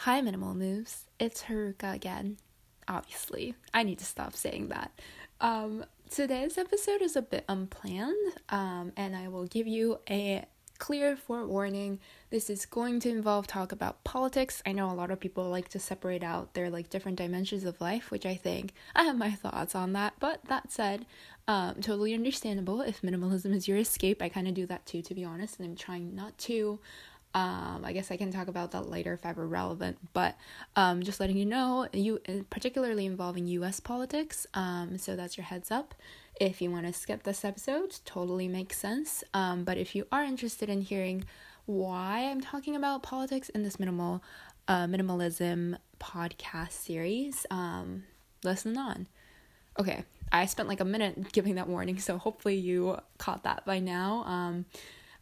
Hi, Minimal Moves. It's Haruka again. Obviously, I need to stop saying that. Um, today's episode is a bit unplanned, um, and I will give you a clear forewarning. This is going to involve talk about politics. I know a lot of people like to separate out their like different dimensions of life, which I think I have my thoughts on that. But that said, um, totally understandable if minimalism is your escape. I kind of do that too, to be honest, and I'm trying not to. Um, I guess I can talk about that later if ever relevant, but um, just letting you know, you particularly involving U.S. politics. Um, so that's your heads up. If you want to skip this episode, totally makes sense. Um, but if you are interested in hearing why I'm talking about politics in this minimal uh, minimalism podcast series, um, listen on. Okay, I spent like a minute giving that warning, so hopefully you caught that by now.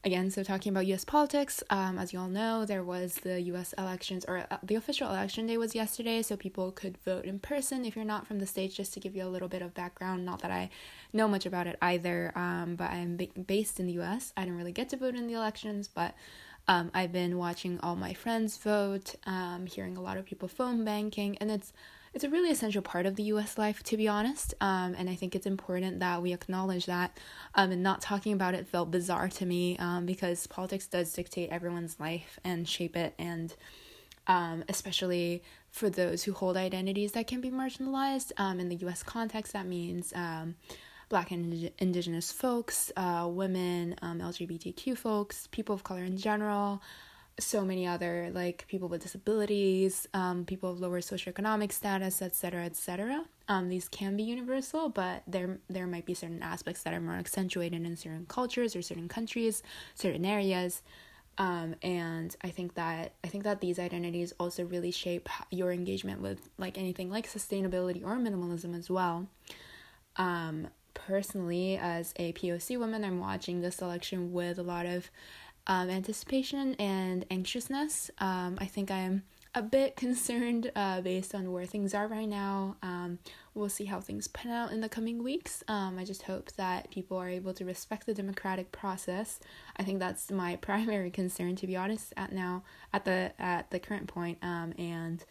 Again, so talking about US politics, um, as you all know, there was the US elections, or uh, the official election day was yesterday, so people could vote in person if you're not from the States, just to give you a little bit of background. Not that I know much about it either, um, but I'm ba- based in the US. I didn't really get to vote in the elections, but um, I've been watching all my friends vote, um, hearing a lot of people phone banking, and it's it's a really essential part of the US life, to be honest. Um, and I think it's important that we acknowledge that. Um, and not talking about it felt bizarre to me um, because politics does dictate everyone's life and shape it. And um, especially for those who hold identities that can be marginalized um, in the US context, that means. Um, Black and Indigenous folks, uh, women, um, LGBTQ folks, people of color in general, so many other like people with disabilities, um, people of lower socioeconomic status, etc., etc. Um, these can be universal, but there there might be certain aspects that are more accentuated in certain cultures or certain countries, certain areas. Um, and I think that I think that these identities also really shape your engagement with like anything like sustainability or minimalism as well. Um, personally, as a POC woman, I'm watching this election with a lot of um, anticipation and anxiousness. Um, I think I'm a bit concerned uh, based on where things are right now. Um, we'll see how things pan out in the coming weeks. Um, I just hope that people are able to respect the democratic process. I think that's my primary concern, to be honest, at now at the at the current point. Um, and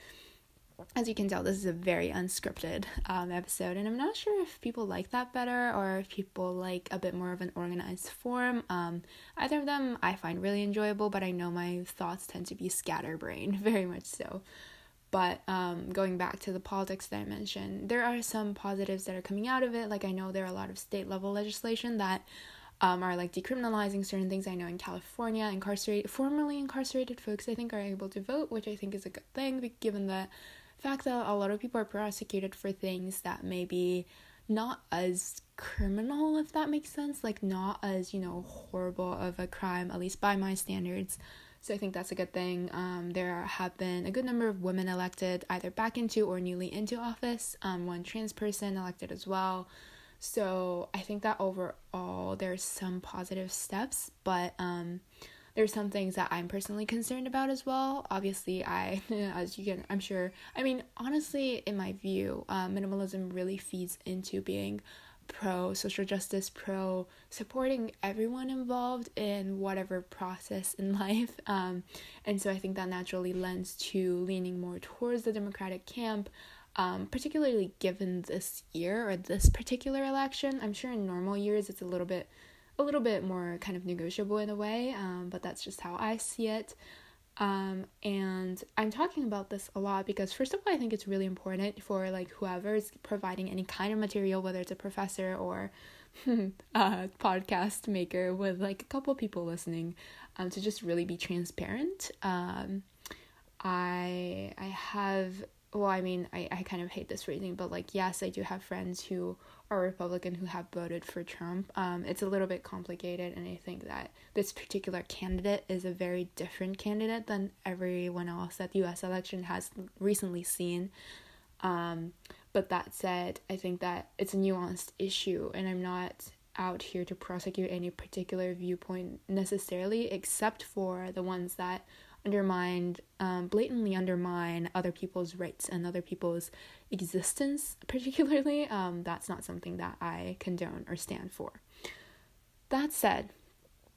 as you can tell, this is a very unscripted um, episode, and I'm not sure if people like that better or if people like a bit more of an organized form. Um, either of them I find really enjoyable, but I know my thoughts tend to be scatterbrained, very much so. But um, going back to the politics that I mentioned, there are some positives that are coming out of it. Like, I know there are a lot of state level legislation that um, are like decriminalizing certain things. I know in California, incarcerated, formerly incarcerated folks, I think, are able to vote, which I think is a good thing given that fact that a lot of people are prosecuted for things that may be not as criminal, if that makes sense, like not as, you know, horrible of a crime, at least by my standards. So I think that's a good thing. Um, there have been a good number of women elected either back into or newly into office, um, one trans person elected as well. So I think that overall there's some positive steps, but um, there's some things that I'm personally concerned about as well. Obviously, I, as you can, I'm sure, I mean, honestly, in my view, uh, minimalism really feeds into being pro social justice, pro supporting everyone involved in whatever process in life. Um, and so I think that naturally lends to leaning more towards the Democratic camp. Um, particularly given this year or this particular election, I'm sure in normal years it's a little bit a little bit more kind of negotiable in a way, um, but that's just how I see it. Um, and I'm talking about this a lot because first of all, I think it's really important for like whoever is providing any kind of material, whether it's a professor or a podcast maker with like a couple people listening, um, to just really be transparent. Um, I I have well, I mean, I, I kind of hate this phrasing, but like, yes, I do have friends who are Republican who have voted for Trump. Um, it's a little bit complicated, and I think that this particular candidate is a very different candidate than everyone else that the US election has recently seen. Um, but that said, I think that it's a nuanced issue, and I'm not out here to prosecute any particular viewpoint necessarily, except for the ones that undermine, um, blatantly undermine other people's rights and other people's existence, particularly, um, that's not something that I condone or stand for. That said,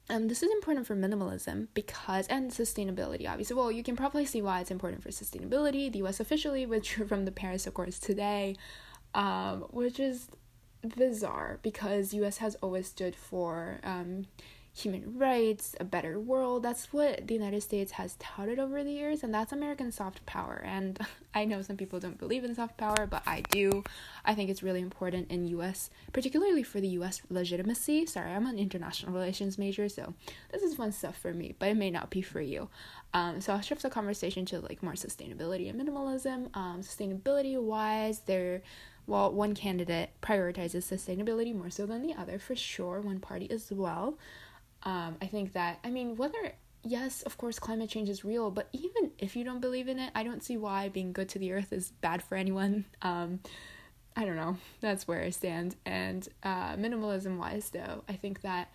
um, this is important for minimalism because and sustainability obviously. Well you can probably see why it's important for sustainability. The us officially withdrew from the paris accords today um, which is bizarre because us has always stood for um, human rights, a better world. That's what the United States has touted over the years, and that's American soft power. And I know some people don't believe in soft power, but I do. I think it's really important in US, particularly for the US legitimacy. Sorry, I'm an international relations major, so this is fun stuff for me, but it may not be for you. Um, so I'll shift the conversation to like more sustainability and minimalism. Um, sustainability wise, there well, one candidate prioritizes sustainability more so than the other, for sure, one party as well. Um, I think that, I mean, whether, yes, of course, climate change is real, but even if you don't believe in it, I don't see why being good to the earth is bad for anyone. Um, I don't know. That's where I stand. And uh, minimalism wise, though, I think that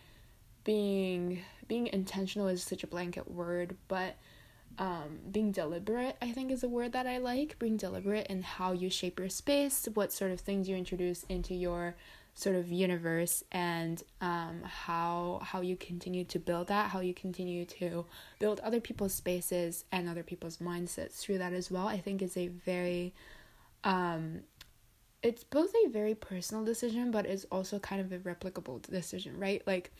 being being intentional is such a blanket word, but um, being deliberate, I think, is a word that I like. Being deliberate in how you shape your space, what sort of things you introduce into your sort of universe and um, how how you continue to build that how you continue to build other people's spaces and other people's mindsets through that as well i think is a very um, it's both a very personal decision but it's also kind of a replicable decision right? Like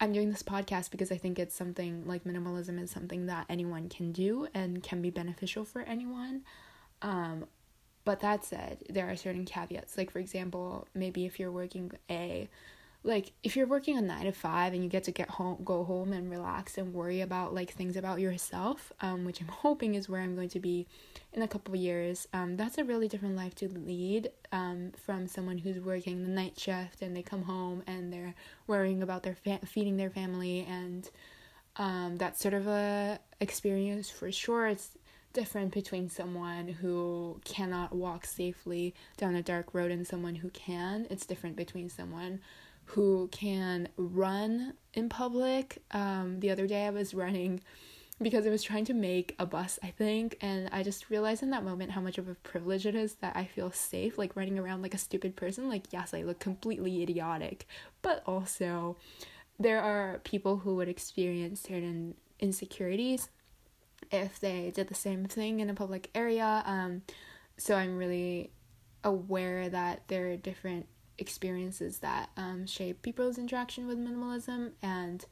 i'm doing this podcast because i think it's something like minimalism is something that anyone can do and can be beneficial for anyone um, but that said, there are certain caveats. Like for example, maybe if you're working a like if you're working a 9 to 5 and you get to get home go home and relax and worry about like things about yourself, um which I'm hoping is where I'm going to be in a couple of years. Um that's a really different life to lead um from someone who's working the night shift and they come home and they're worrying about their fa- feeding their family and um that's sort of a experience for sure. It's different between someone who cannot walk safely down a dark road and someone who can. It's different between someone who can run in public. Um, the other day I was running because I was trying to make a bus, I think, and I just realized in that moment how much of a privilege it is that I feel safe, like running around like a stupid person. Like, yes, I look completely idiotic, but also there are people who would experience certain insecurities if they did the same thing in a public area. Um, so I'm really aware that there are different experiences that um, shape people's interaction with minimalism and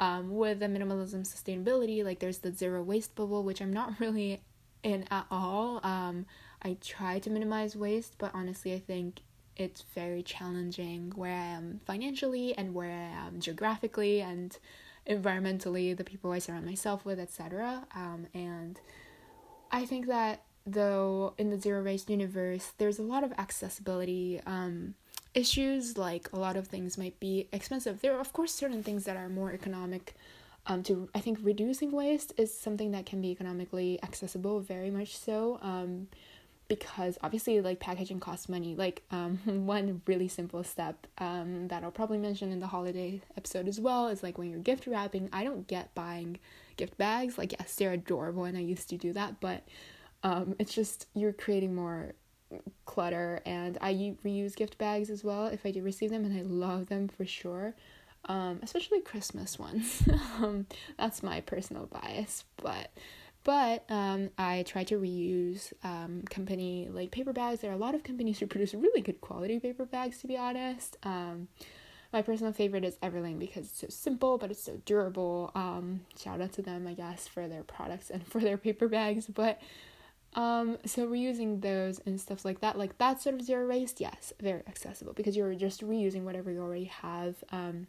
um, with the minimalism sustainability like there's the zero waste bubble which i'm not really in at all um, i try to minimize waste but honestly i think it's very challenging where i am financially and where i am geographically and environmentally, the people I surround myself with, etc. Um, and I think that though in the zero waste universe, there's a lot of accessibility um, issues. Like a lot of things might be expensive. There are of course certain things that are more economic. Um, to I think reducing waste is something that can be economically accessible, very much so. Um, because obviously like packaging costs money. Like um one really simple step um that I'll probably mention in the holiday episode as well is like when you're gift wrapping I don't get buying gift bags. Like yes they're adorable and I used to do that but um it's just you're creating more clutter and I reuse gift bags as well if I do receive them and I love them for sure um especially Christmas ones. Um that's my personal bias but but um, I try to reuse um, company like paper bags. There are a lot of companies who produce really good quality paper bags, to be honest. Um, my personal favorite is Everlane because it's so simple, but it's so durable. Um, shout out to them, I guess, for their products and for their paper bags. But um, so reusing those and stuff like that, like that sort of zero waste, yes, very accessible because you're just reusing whatever you already have. Um,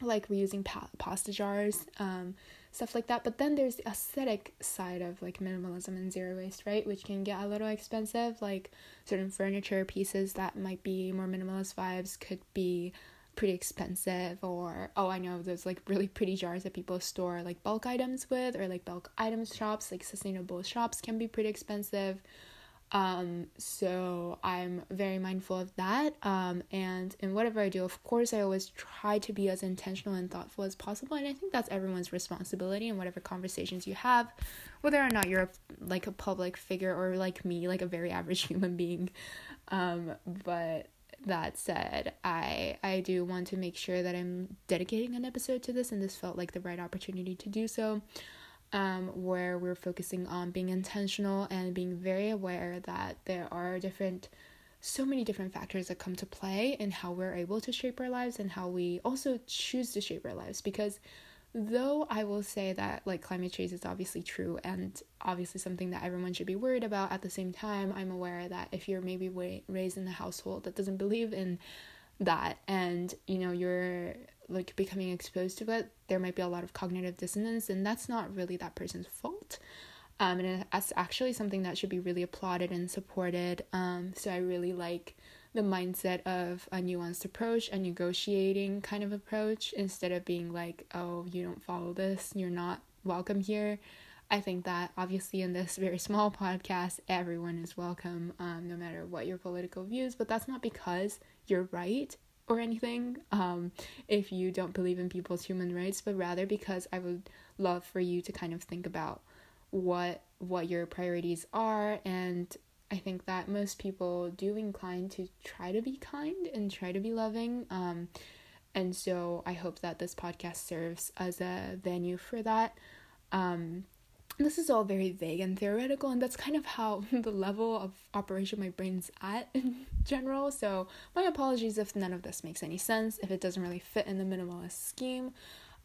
like reusing pa- pasta jars. Um, stuff like that. But then there's the aesthetic side of like minimalism and zero waste, right? Which can get a little expensive. Like certain furniture pieces that might be more minimalist vibes could be pretty expensive or oh i know those like really pretty jars that people store like bulk items with or like bulk items shops like sustainable shops can be pretty expensive um, so I'm very mindful of that. Um, and in whatever I do, of course, I always try to be as intentional and thoughtful as possible. And I think that's everyone's responsibility in whatever conversations you have, whether or not you're a, like a public figure or like me, like a very average human being. Um, but that said, I I do want to make sure that I'm dedicating an episode to this, and this felt like the right opportunity to do so. Um, where we're focusing on being intentional and being very aware that there are different, so many different factors that come to play in how we're able to shape our lives and how we also choose to shape our lives. Because though I will say that like climate change is obviously true and obviously something that everyone should be worried about, at the same time, I'm aware that if you're maybe raised in a household that doesn't believe in that and you know you're like becoming exposed to it, there might be a lot of cognitive dissonance, and that's not really that person's fault. Um, and it's actually something that should be really applauded and supported. Um, so I really like the mindset of a nuanced approach, a negotiating kind of approach, instead of being like, oh, you don't follow this, you're not welcome here. I think that obviously in this very small podcast, everyone is welcome, um, no matter what your political views, but that's not because you're right or anything um, if you don't believe in people's human rights, but rather because I would love for you to kind of think about what what your priorities are and I think that most people do incline to try to be kind and try to be loving. Um, and so I hope that this podcast serves as a venue for that. Um, this is all very vague and theoretical, and that's kind of how the level of operation my brain's at in general. So, my apologies if none of this makes any sense, if it doesn't really fit in the minimalist scheme.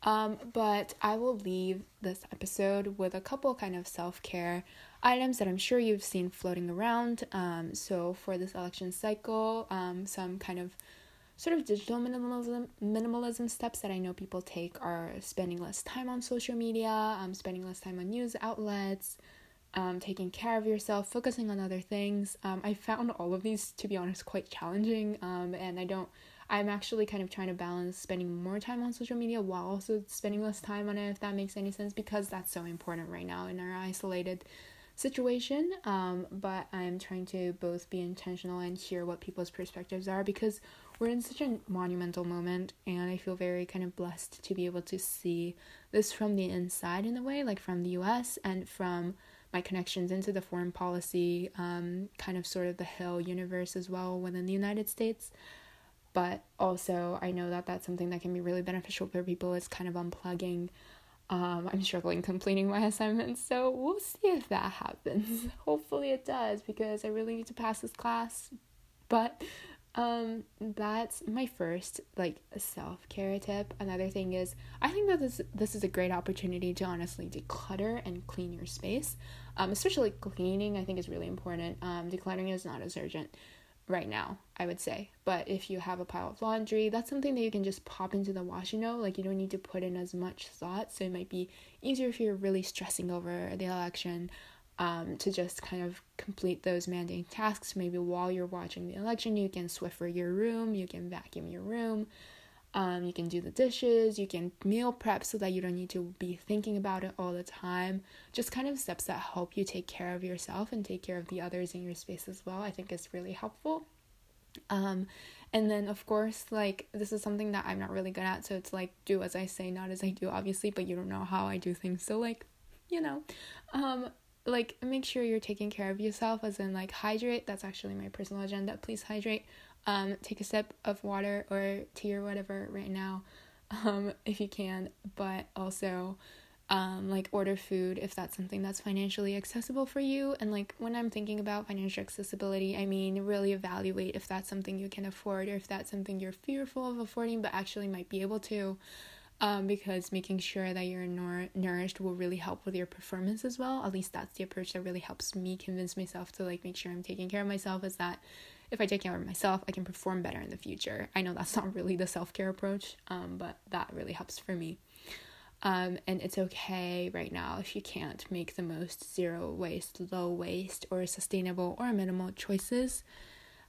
Um, but I will leave this episode with a couple kind of self care items that I'm sure you've seen floating around. Um, so, for this election cycle, um, some kind of sort of digital minimalism minimalism steps that I know people take are spending less time on social media, um, spending less time on news outlets, um, taking care of yourself, focusing on other things. Um, I found all of these to be honest quite challenging, um, and I don't. I'm actually kind of trying to balance spending more time on social media while also spending less time on it, if that makes any sense, because that's so important right now in our isolated situation. Um, but I'm trying to both be intentional and hear what people's perspectives are because we're in such a monumental moment and i feel very kind of blessed to be able to see this from the inside in a way like from the us and from my connections into the foreign policy um, kind of sort of the hill universe as well within the united states. But also i know that that's something that can be really beneficial for people is kind of unplugging. Um, i'm struggling completing my assignments so we'll see if that happens. Hopefully it does because i really need to pass this class. But um that's my first like self-care tip. Another thing is i think that this this is a great opportunity to honestly declutter and clean your space. Um especially cleaning i think is really important. Um decluttering is not as urgent right now i would say. But if you have a pile of laundry that's something that you can just pop into the wash you know like you don't need to put in as much thought so it might be easier if you're really stressing over the election um, to just kind of complete those mundane tasks. Maybe while you're watching the election, you can Swiffer your room, you can vacuum your room, um, you can do the dishes, you can meal prep so that you don't need to be thinking about it all the time. Just kind of steps that help you take care of yourself and take care of the others in your space as well. I think is really helpful. Um, and then of course, like this is something that I'm not really good at, so it's like do as I say, not as I do, obviously, but you don't know how I do things, so like, you know, um, like make sure you're taking care of yourself as in like hydrate. That's actually my personal agenda. Please hydrate. Um take a sip of water or tea or whatever right now um if you can. But also um like order food if that's something that's financially accessible for you. And like when i'm thinking about financial accessibility i mean really evaluate if that's something you can afford or if that's something you're fearful of affording but actually might be able to um, because making sure that you're nour- nourished will really help with your performance as well. At least that's the approach that really helps me convince myself to like make sure I'm taking care of myself. Is that if I take care of myself, I can perform better in the future. I know that's not really the self care approach, um, but that really helps for me. Um, and it's okay right now if you can't make the most zero waste, low waste, or sustainable or minimal choices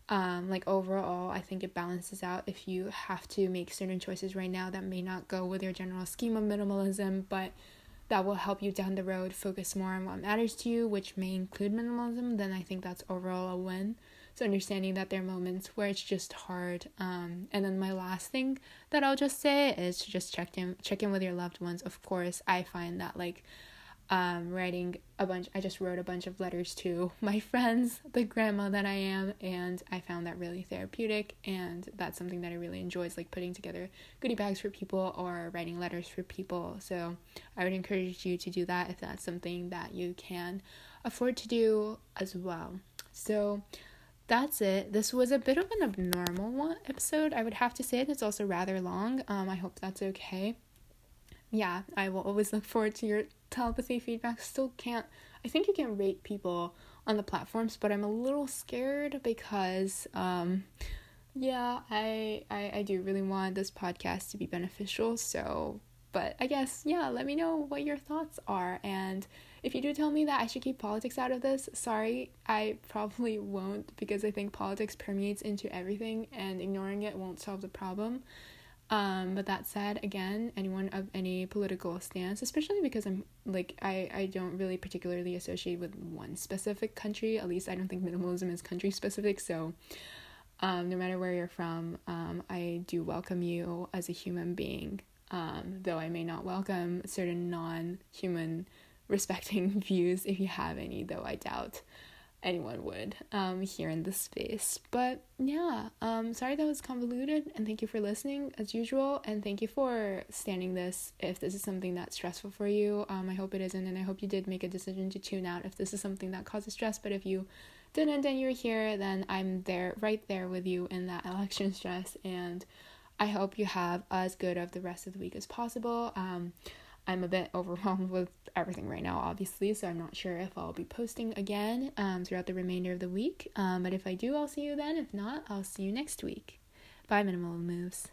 um, like overall, I think it balances out if you have to make certain choices right now that may not go with your general scheme of minimalism, but that will help you down the road focus more on what matters to you, which may include minimalism, then I think that's overall a win. So understanding that there are moments where it's just hard. Um, and then my last thing that I'll just say is to just check in check in with your loved ones. Of course, I find that like um, writing a bunch. I just wrote a bunch of letters to my friends, the grandma that I am, and I found that really therapeutic. And that's something that I really enjoy is like putting together goodie bags for people or writing letters for people. So I would encourage you to do that if that's something that you can afford to do as well. So that's it. This was a bit of an abnormal episode. I would have to say, and it's also rather long. Um, I hope that's okay. Yeah, I will always look forward to your telepathy feedback. Still can't. I think you can rate people on the platforms, but I'm a little scared because, um, yeah, I, I I do really want this podcast to be beneficial. So, but I guess yeah, let me know what your thoughts are and if you do tell me that I should keep politics out of this, sorry, I probably won't because I think politics permeates into everything and ignoring it won't solve the problem. Um, but that said, again, anyone of any political stance, especially because I'm like I, I don't really particularly associate with one specific country. At least I don't think minimalism is country specific. So, um, no matter where you're from, um, I do welcome you as a human being. Um, though I may not welcome certain non-human respecting views if you have any, though I doubt anyone would um, here in this space. But yeah, um, sorry that was convoluted, and thank you for listening as usual, and thank you for standing this if this is something that's stressful for you. Um, I hope it isn't, and I hope you did make a decision to tune out if this is something that causes stress. But if you didn't and you're here, then I'm there, right there with you in that election stress, and I hope you have as good of the rest of the week as possible. Um, I'm a bit overwhelmed with everything right now, obviously, so I'm not sure if I'll be posting again um, throughout the remainder of the week. Um, but if I do, I'll see you then. If not, I'll see you next week. Bye, Minimal Moves.